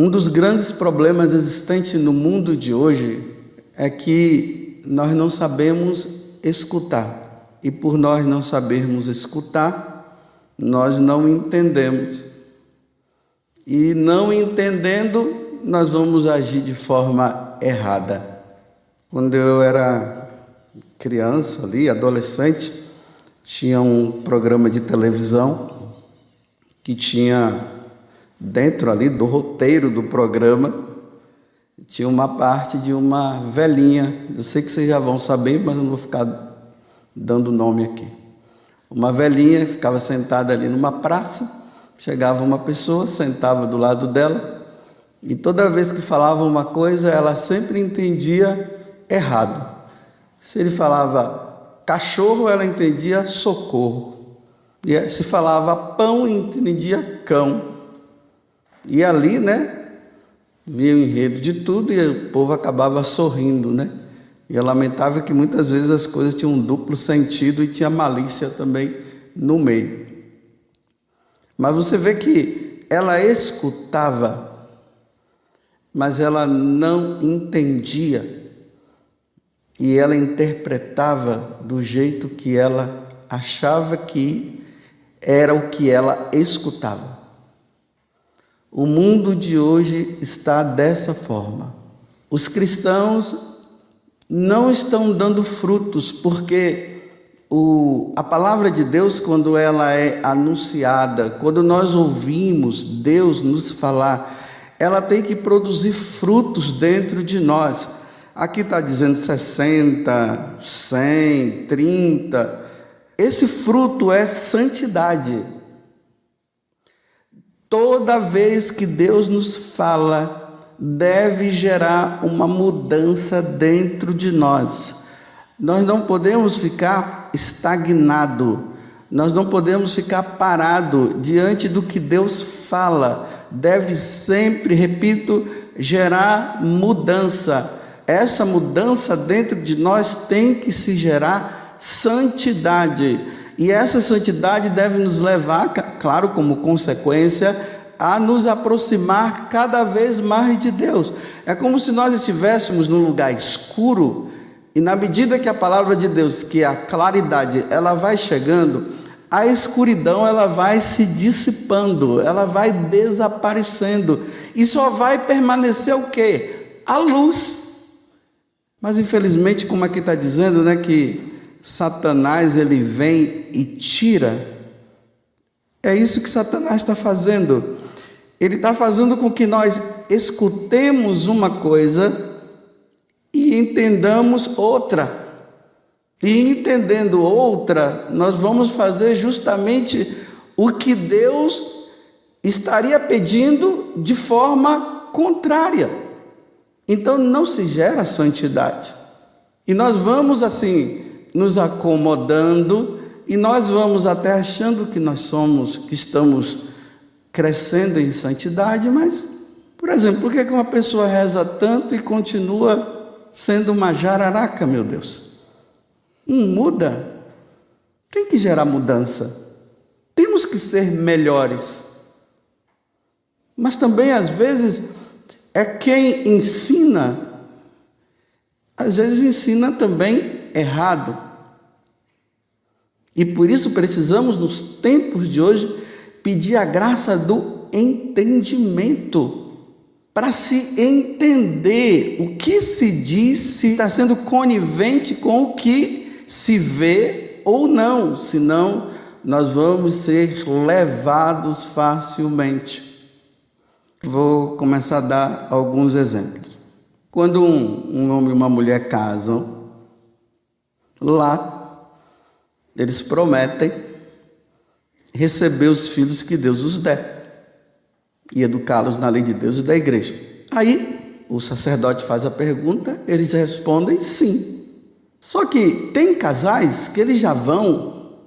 Um dos grandes problemas existentes no mundo de hoje é que nós não sabemos escutar. E por nós não sabermos escutar, nós não entendemos. E não entendendo, nós vamos agir de forma errada. Quando eu era criança ali, adolescente, tinha um programa de televisão que tinha dentro ali do roteiro do programa tinha uma parte de uma velhinha. Eu sei que vocês já vão saber, mas não vou ficar dando nome aqui. Uma velhinha ficava sentada ali numa praça, chegava uma pessoa, sentava do lado dela, e toda vez que falava uma coisa, ela sempre entendia errado. Se ele falava Cachorro ela entendia socorro. E se falava pão, entendia cão. E ali, né, via o enredo de tudo e o povo acabava sorrindo, né? E eu lamentava que muitas vezes as coisas tinham um duplo sentido e tinha malícia também no meio. Mas você vê que ela escutava, mas ela não entendia e ela interpretava do jeito que ela achava que era o que ela escutava. O mundo de hoje está dessa forma. Os cristãos não estão dando frutos porque o, a palavra de Deus, quando ela é anunciada, quando nós ouvimos Deus nos falar, ela tem que produzir frutos dentro de nós. Aqui está dizendo 60, 100, 30. Esse fruto é santidade. Toda vez que Deus nos fala, deve gerar uma mudança dentro de nós. Nós não podemos ficar estagnado. Nós não podemos ficar parado diante do que Deus fala. Deve sempre, repito, gerar mudança essa mudança dentro de nós tem que se gerar santidade. E essa santidade deve nos levar, claro, como consequência, a nos aproximar cada vez mais de Deus. É como se nós estivéssemos num lugar escuro e na medida que a palavra de Deus, que é a claridade, ela vai chegando, a escuridão ela vai se dissipando, ela vai desaparecendo e só vai permanecer o quê? A luz. Mas infelizmente, como aqui está dizendo, né, que Satanás ele vem e tira. É isso que Satanás está fazendo. Ele está fazendo com que nós escutemos uma coisa e entendamos outra. E entendendo outra, nós vamos fazer justamente o que Deus estaria pedindo de forma contrária. Então não se gera santidade. E nós vamos assim nos acomodando e nós vamos até achando que nós somos, que estamos crescendo em santidade, mas, por exemplo, por que uma pessoa reza tanto e continua sendo uma jararaca, meu Deus? Não muda. Tem que gerar mudança. Temos que ser melhores. Mas também, às vezes, é quem ensina, às vezes ensina também errado. E por isso precisamos, nos tempos de hoje, pedir a graça do entendimento, para se entender o que se diz, se está sendo conivente com o que se vê ou não, senão nós vamos ser levados facilmente. Vou começar a dar alguns exemplos. Quando um, um homem e uma mulher casam, lá eles prometem receber os filhos que Deus os der e educá-los na lei de Deus e da igreja. Aí o sacerdote faz a pergunta, eles respondem sim. Só que tem casais que eles já vão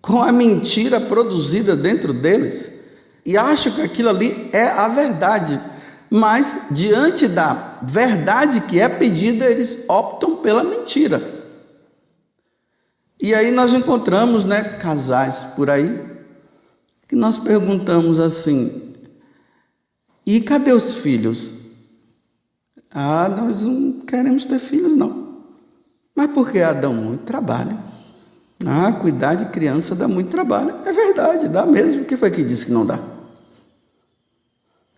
com a mentira produzida dentro deles e acham que aquilo ali é a verdade. Mas, diante da verdade que é pedida, eles optam pela mentira. E aí nós encontramos né, casais por aí que nós perguntamos assim: E cadê os filhos? Ah, nós não queremos ter filhos, não. Mas por que Adão? Muito trabalho. Ah, cuidar de criança dá muito trabalho. É verdade, dá mesmo. O que foi que disse que não dá?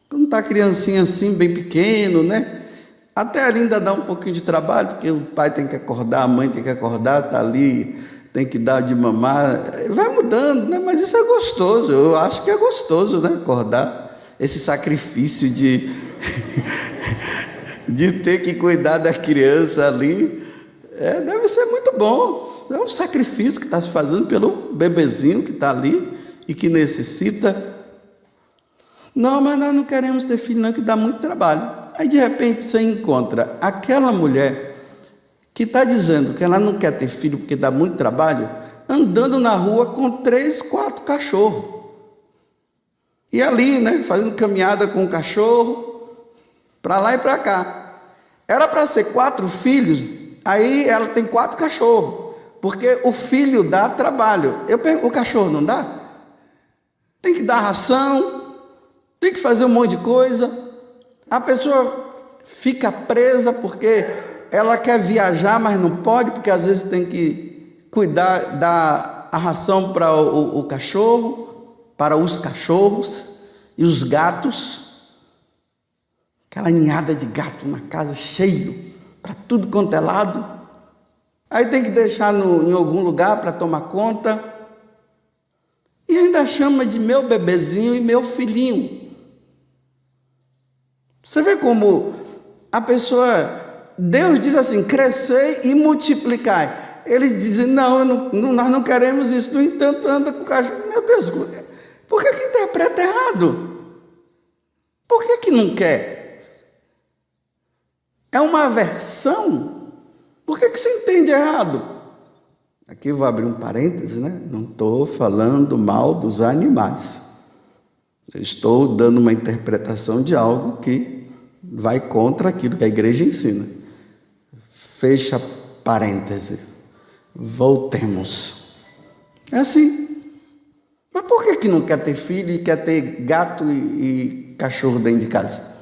Quando está criancinha assim, bem pequeno, né? Até ali ainda dá um pouquinho de trabalho, porque o pai tem que acordar, a mãe tem que acordar, está ali, tem que dar de mamar. Vai mudando, né? Mas isso é gostoso. Eu acho que é gostoso, né? Acordar. Esse sacrifício de, de ter que cuidar da criança ali. É, deve ser muito bom. É um sacrifício que está se fazendo pelo bebezinho que está ali e que necessita. Não, mas nós não queremos ter filho, não, que dá muito trabalho. Aí de repente você encontra aquela mulher que está dizendo que ela não quer ter filho porque dá muito trabalho, andando na rua com três, quatro cachorros. E ali, né, fazendo caminhada com o cachorro, para lá e para cá. Era para ser quatro filhos, aí ela tem quatro cachorros, porque o filho dá trabalho. Eu o cachorro não dá? Tem que dar ração, tem que fazer um monte de coisa. A pessoa fica presa porque ela quer viajar, mas não pode, porque às vezes tem que cuidar da a ração para o, o cachorro, para os cachorros e os gatos. Aquela ninhada de gato na casa cheio, para tudo quanto é lado. Aí tem que deixar no, em algum lugar para tomar conta. E ainda chama de meu bebezinho e meu filhinho. Você vê como a pessoa, Deus diz assim: crescei e multiplicai. Eles dizem: não, não, nós não queremos isso. No entanto, anda com o cachorro. Meu Deus, por que, que interpreta errado? Por que, que não quer? É uma aversão? Por que, que você entende errado? Aqui eu vou abrir um parêntese, né? Não estou falando mal dos animais. Estou dando uma interpretação de algo que vai contra aquilo que a igreja ensina. Fecha parênteses. Voltemos. É assim. Mas por que, que não quer ter filho e quer ter gato e, e cachorro dentro de casa?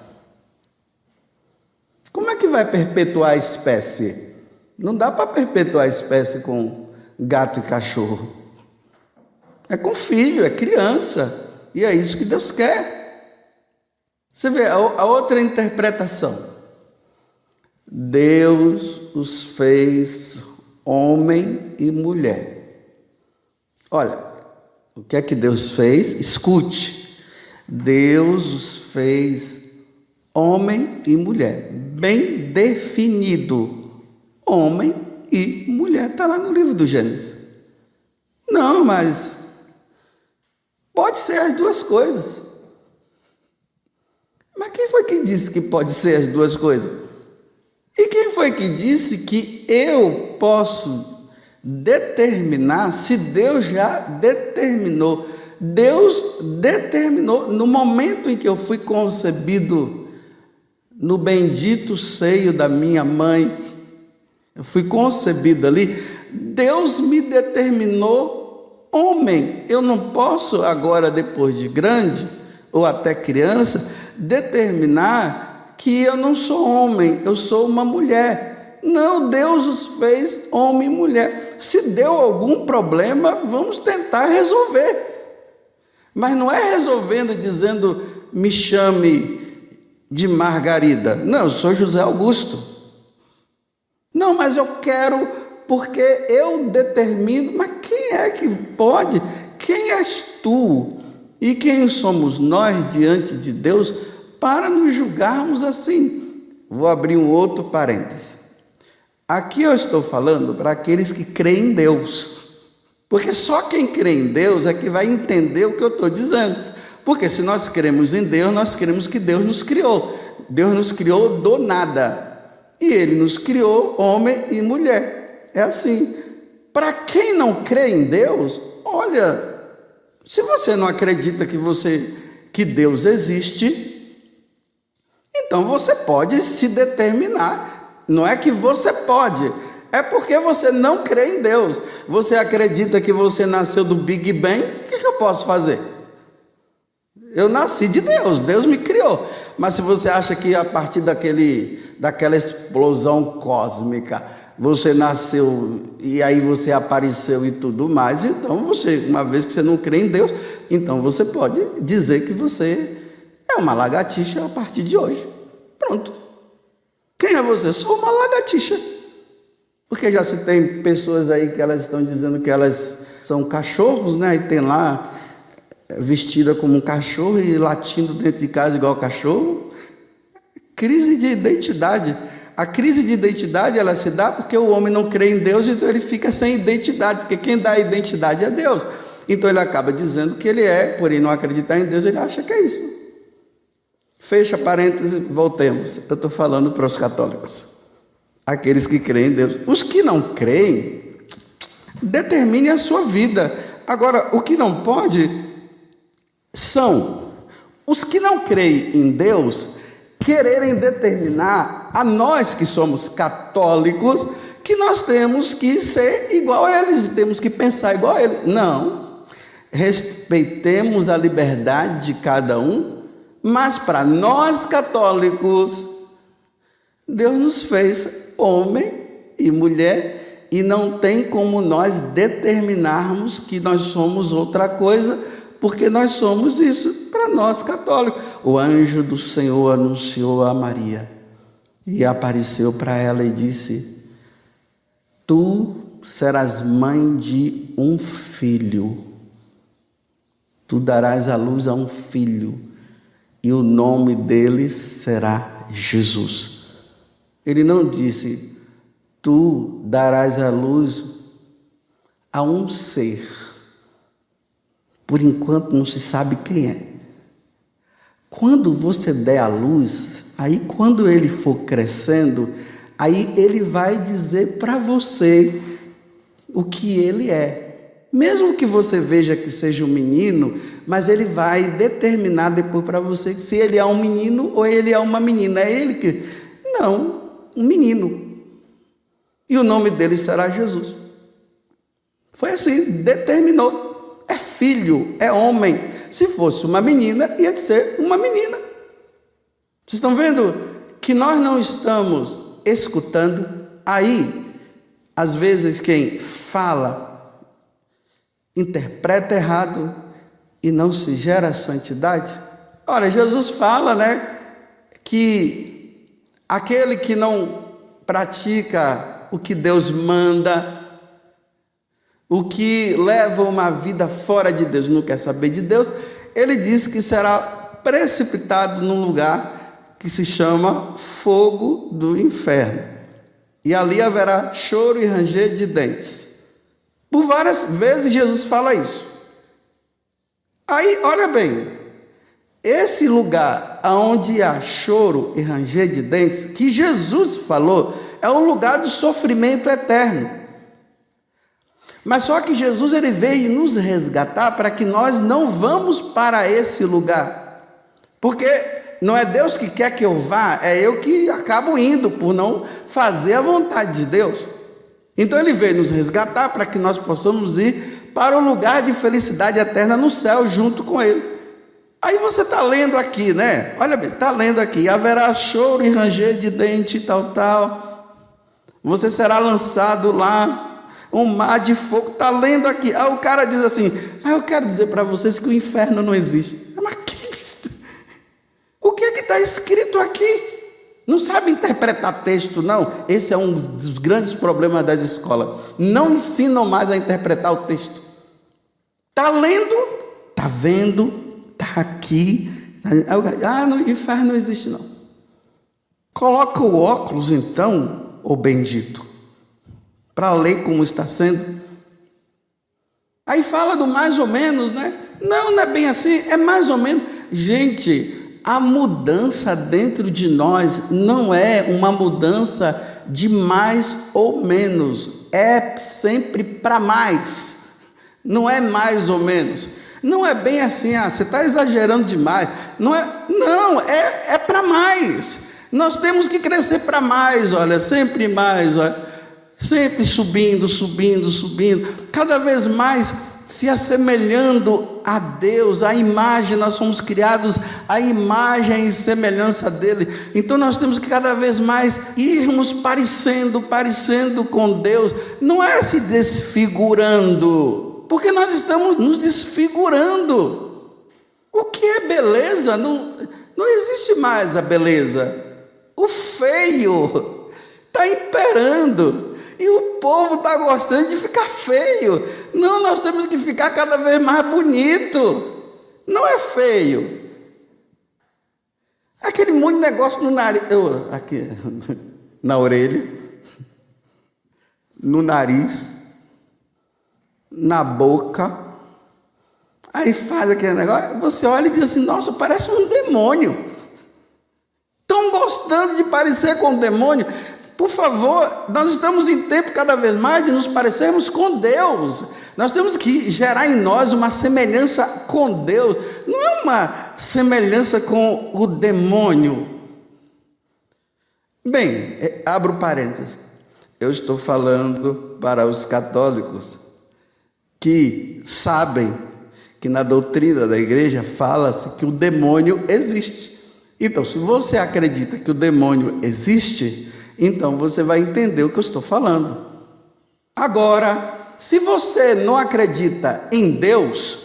Como é que vai perpetuar a espécie? Não dá para perpetuar a espécie com gato e cachorro. É com filho, é criança. E é isso que Deus quer. Você vê a, outra interpretação. Deus os fez homem e mulher. Olha, o que é que Deus fez? Escute. Deus os fez homem e mulher, bem definido. Homem e mulher. Está lá no livro do Gênesis. Não, mas pode ser as duas coisas. Mas quem foi que disse que pode ser as duas coisas? E quem foi que disse que eu posso determinar se Deus já determinou. Deus determinou no momento em que eu fui concebido no bendito seio da minha mãe, eu fui concebido ali, Deus me determinou homem. Eu não posso agora, depois de grande ou até criança, determinar que eu não sou homem, eu sou uma mulher. Não, Deus os fez homem e mulher. Se deu algum problema, vamos tentar resolver. Mas não é resolvendo dizendo, me chame de Margarida. Não, eu sou José Augusto. Não, mas eu quero porque eu determino. Mas quem é que pode? Quem és tu? E quem somos nós diante de Deus para nos julgarmos assim? Vou abrir um outro parêntese. Aqui eu estou falando para aqueles que creem em Deus. Porque só quem crê em Deus é que vai entender o que eu estou dizendo. Porque se nós cremos em Deus, nós cremos que Deus nos criou. Deus nos criou do nada. E Ele nos criou homem e mulher. É assim. Para quem não crê em Deus, olha, se você não acredita que você que Deus existe, então você pode se determinar não é que você pode, é porque você não crê em Deus. Você acredita que você nasceu do Big Bang, o que, que eu posso fazer? Eu nasci de Deus, Deus me criou. Mas se você acha que a partir daquele, daquela explosão cósmica, você nasceu e aí você apareceu e tudo mais, então você, uma vez que você não crê em Deus, então você pode dizer que você é uma lagartixa a partir de hoje. Pronto. Quem é você? Sou uma lagartixa. Porque já se tem pessoas aí que elas estão dizendo que elas são cachorros, né? E tem lá eh, vestida como um cachorro e latindo dentro de casa igual cachorro. Crise de identidade. A crise de identidade ela se dá porque o homem não crê em Deus, então ele fica sem identidade, porque quem dá a identidade é Deus. Então ele acaba dizendo que ele é, porém não acreditar em Deus, ele acha que é isso. Fecha parênteses, voltemos. Eu estou falando para os católicos, aqueles que creem em Deus. Os que não creem, determine a sua vida. Agora, o que não pode são os que não creem em Deus quererem determinar a nós que somos católicos que nós temos que ser igual a eles, temos que pensar igual a eles. Não. Respeitemos a liberdade de cada um, mas para nós católicos, Deus nos fez homem e mulher e não tem como nós determinarmos que nós somos outra coisa, porque nós somos isso para nós católicos. O anjo do Senhor anunciou a Maria e apareceu para ela e disse: Tu serás mãe de um filho. Tu darás à luz a um filho, e o nome dele será Jesus. Ele não disse: Tu darás à luz a um ser. Por enquanto não se sabe quem é. Quando você der a luz, aí quando ele for crescendo, aí ele vai dizer para você o que ele é. Mesmo que você veja que seja um menino, mas ele vai determinar depois para você se ele é um menino ou ele é uma menina. É ele que. Não, um menino. E o nome dele será Jesus. Foi assim, determinou. É filho, é homem. Se fosse uma menina, ia ser uma menina. Vocês estão vendo que nós não estamos escutando aí, às vezes, quem fala, interpreta errado e não se gera santidade? Olha, Jesus fala, né, que aquele que não pratica o que Deus manda, o que leva uma vida fora de Deus, não quer saber de Deus, ele diz que será precipitado num lugar que se chama fogo do inferno. E ali haverá choro e ranger de dentes. Por várias vezes Jesus fala isso. Aí, olha bem, esse lugar onde há choro e ranger de dentes, que Jesus falou, é um lugar de sofrimento eterno. Mas só que Jesus ele veio nos resgatar para que nós não vamos para esse lugar. Porque não é Deus que quer que eu vá, é eu que acabo indo por não fazer a vontade de Deus. Então ele veio nos resgatar para que nós possamos ir para o lugar de felicidade eterna no céu junto com ele. Aí você está lendo aqui, né? Olha bem, está lendo aqui: haverá choro e ranger de dente, tal, tal. Você será lançado lá um mar de fogo, está lendo aqui. Aí o cara diz assim: Mas eu quero dizer para vocês que o inferno não existe. Mas que O que é que está escrito aqui? Não sabe interpretar texto, não. Esse é um dos grandes problemas das escolas. Não ensinam mais a interpretar o texto. Está lendo, está vendo, está aqui. Ah, no inferno não existe, não. Coloca o óculos, então, ô bendito para ler como está sendo. Aí fala do mais ou menos, né? Não, não é bem assim, é mais ou menos. Gente, a mudança dentro de nós não é uma mudança de mais ou menos, é sempre para mais, não é mais ou menos. Não é bem assim, ah, você está exagerando demais. Não é, não, é, é para mais. Nós temos que crescer para mais, olha, sempre mais, olha sempre subindo, subindo, subindo, cada vez mais se assemelhando a Deus, a imagem, nós somos criados à imagem e semelhança dele. Então nós temos que cada vez mais irmos parecendo, parecendo com Deus. Não é se desfigurando, porque nós estamos nos desfigurando. O que é beleza? Não, não existe mais a beleza. O feio está imperando. E o povo está gostando de ficar feio. Não, nós temos que ficar cada vez mais bonito. Não é feio. Aquele monte de negócio no nariz. Eu, aqui, na orelha, no nariz, na boca. Aí faz aquele negócio. Você olha e diz assim: Nossa, parece um demônio. Estão gostando de parecer com um demônio. Por favor, nós estamos em tempo cada vez mais de nos parecermos com Deus. Nós temos que gerar em nós uma semelhança com Deus, não é uma semelhança com o demônio. Bem, é, abro parênteses. Eu estou falando para os católicos que sabem que na doutrina da igreja fala-se que o demônio existe. Então, se você acredita que o demônio existe, então você vai entender o que eu estou falando. Agora, se você não acredita em Deus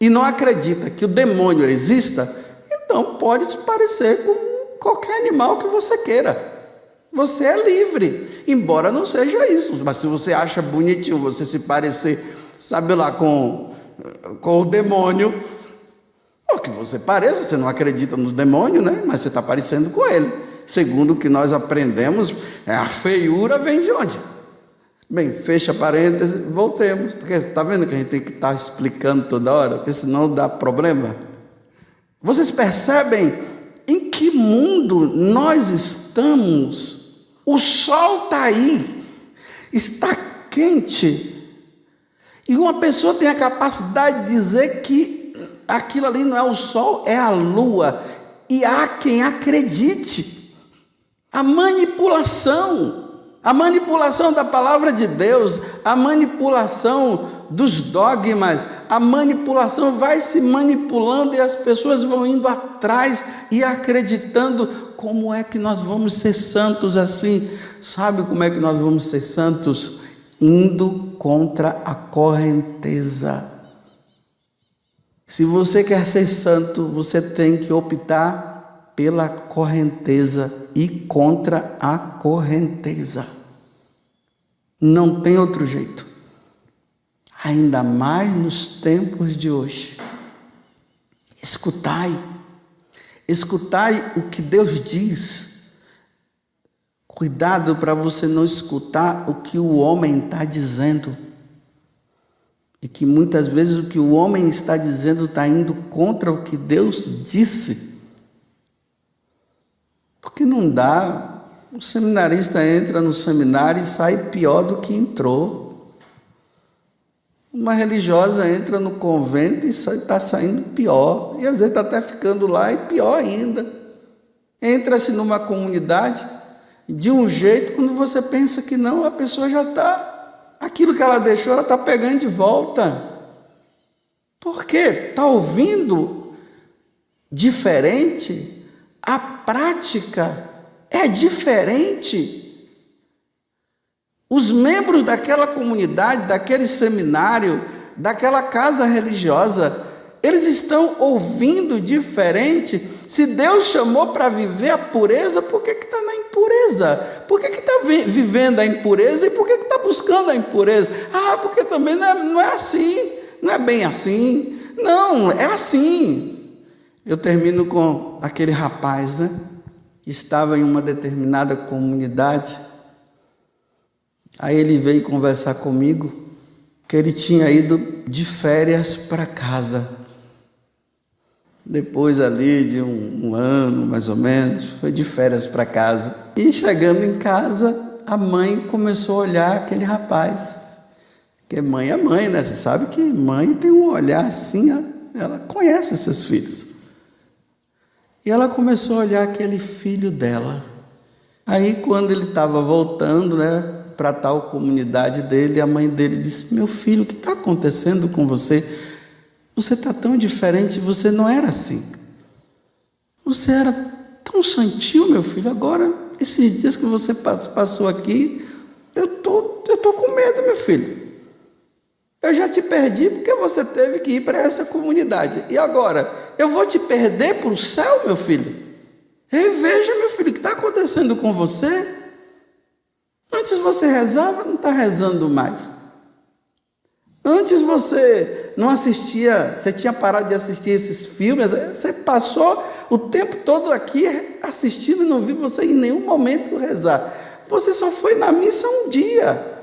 e não acredita que o demônio exista, então pode te parecer com qualquer animal que você queira. Você é livre, embora não seja isso. Mas se você acha bonitinho você se parecer, sabe lá, com, com o demônio, ou que você pareça, você não acredita no demônio, né? Mas você está parecendo com ele. Segundo o que nós aprendemos, a feiura vem de onde? Bem, fecha parênteses, voltemos, porque está vendo que a gente tem que estar tá explicando toda hora, porque senão dá problema. Vocês percebem em que mundo nós estamos? O sol está aí, está quente, e uma pessoa tem a capacidade de dizer que aquilo ali não é o sol, é a lua, e há quem acredite. A manipulação a manipulação da palavra de Deus, a manipulação dos dogmas, a manipulação vai se manipulando e as pessoas vão indo atrás e acreditando como é que nós vamos ser santos assim. Sabe como é que nós vamos ser santos? Indo contra a correnteza. Se você quer ser santo, você tem que optar pela correnteza e contra a correnteza. Não tem outro jeito. Ainda mais nos tempos de hoje. Escutai. Escutai o que Deus diz. Cuidado para você não escutar o que o homem está dizendo. E que muitas vezes o que o homem está dizendo está indo contra o que Deus disse. Porque não dá o seminarista entra no seminário e sai pior do que entrou. Uma religiosa entra no convento e está saindo pior. E às vezes está até ficando lá e pior ainda. Entra-se numa comunidade de um jeito, quando você pensa que não, a pessoa já está. Aquilo que ela deixou, ela está pegando de volta. Por quê? Está ouvindo diferente a prática é diferente. Os membros daquela comunidade, daquele seminário, daquela casa religiosa, eles estão ouvindo diferente. Se Deus chamou para viver a pureza, por que está na impureza? Por que está vivendo a impureza e por que está buscando a impureza? Ah, porque também não é, não é assim, não é bem assim. Não, é assim. Eu termino com aquele rapaz, né? estava em uma determinada comunidade. Aí ele veio conversar comigo que ele tinha ido de férias para casa. Depois ali de um, um, ano, mais ou menos, foi de férias para casa. E chegando em casa, a mãe começou a olhar aquele rapaz. Porque mãe é mãe, né? Você sabe que mãe tem um olhar assim, ela conhece seus filhos. E ela começou a olhar aquele filho dela. Aí, quando ele estava voltando, né, para tal comunidade dele. A mãe dele disse: Meu filho, o que está acontecendo com você? Você está tão diferente, você não era assim. Você era tão santinho, meu filho. Agora, esses dias que você passou aqui, eu tô, eu tô com medo, meu filho. Eu já te perdi porque você teve que ir para essa comunidade. E agora, eu vou te perder para o céu, meu filho? Reveja, meu filho, o que está acontecendo com você? Antes você rezava, não está rezando mais. Antes você não assistia, você tinha parado de assistir esses filmes, você passou o tempo todo aqui assistindo e não viu você em nenhum momento rezar. Você só foi na missa um dia.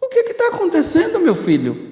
O que está acontecendo, meu filho?